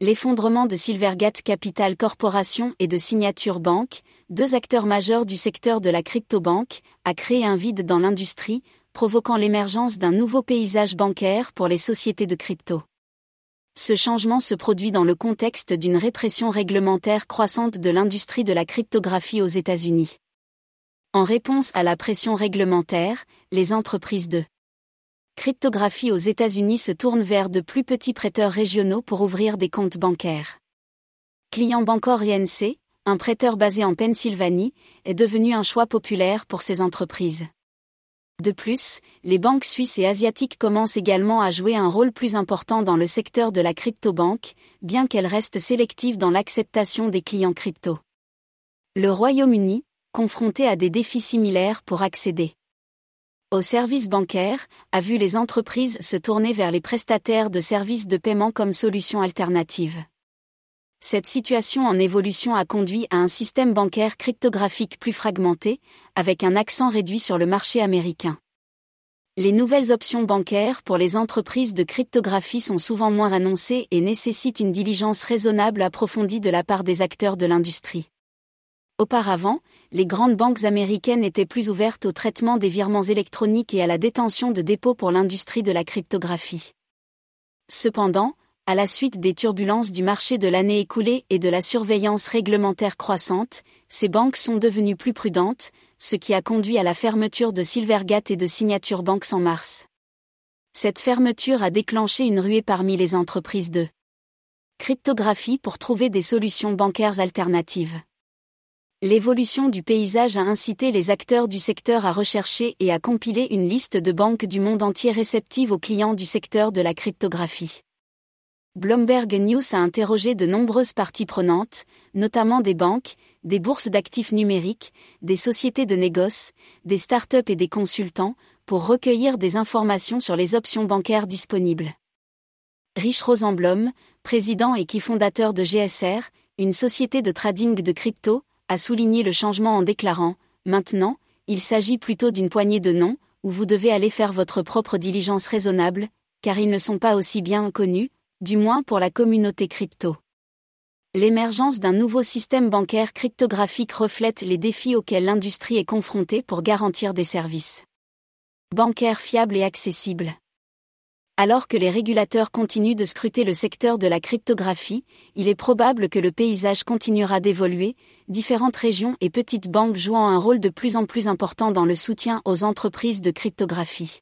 L'effondrement de Silvergate Capital Corporation et de Signature Bank, deux acteurs majeurs du secteur de la cryptobanque, a créé un vide dans l'industrie, provoquant l'émergence d'un nouveau paysage bancaire pour les sociétés de crypto. Ce changement se produit dans le contexte d'une répression réglementaire croissante de l'industrie de la cryptographie aux États-Unis. En réponse à la pression réglementaire, les entreprises de cryptographie aux États-Unis se tournent vers de plus petits prêteurs régionaux pour ouvrir des comptes bancaires. Client Bancor INC, un prêteur basé en Pennsylvanie, est devenu un choix populaire pour ces entreprises. De plus, les banques suisses et asiatiques commencent également à jouer un rôle plus important dans le secteur de la cryptobanque, bien qu'elles restent sélectives dans l'acceptation des clients crypto. Le Royaume-Uni, confronté à des défis similaires pour accéder aux services bancaires, a vu les entreprises se tourner vers les prestataires de services de paiement comme solution alternative. Cette situation en évolution a conduit à un système bancaire cryptographique plus fragmenté, avec un accent réduit sur le marché américain. Les nouvelles options bancaires pour les entreprises de cryptographie sont souvent moins annoncées et nécessitent une diligence raisonnable approfondie de la part des acteurs de l'industrie. Auparavant, les grandes banques américaines étaient plus ouvertes au traitement des virements électroniques et à la détention de dépôts pour l'industrie de la cryptographie. Cependant, à la suite des turbulences du marché de l'année écoulée et de la surveillance réglementaire croissante, ces banques sont devenues plus prudentes, ce qui a conduit à la fermeture de Silvergate et de Signature Banks en mars. Cette fermeture a déclenché une ruée parmi les entreprises de cryptographie pour trouver des solutions bancaires alternatives. L'évolution du paysage a incité les acteurs du secteur à rechercher et à compiler une liste de banques du monde entier réceptives aux clients du secteur de la cryptographie. Bloomberg News a interrogé de nombreuses parties prenantes, notamment des banques, des bourses d'actifs numériques, des sociétés de négoce, des startups et des consultants, pour recueillir des informations sur les options bancaires disponibles. Rich Rosenblum, président et qui fondateur de GSR, une société de trading de crypto, a souligné le changement en déclarant Maintenant, il s'agit plutôt d'une poignée de noms, où vous devez aller faire votre propre diligence raisonnable, car ils ne sont pas aussi bien connus, du moins pour la communauté crypto. L'émergence d'un nouveau système bancaire cryptographique reflète les défis auxquels l'industrie est confrontée pour garantir des services bancaires fiables et accessibles. Alors que les régulateurs continuent de scruter le secteur de la cryptographie, il est probable que le paysage continuera d'évoluer, différentes régions et petites banques jouant un rôle de plus en plus important dans le soutien aux entreprises de cryptographie.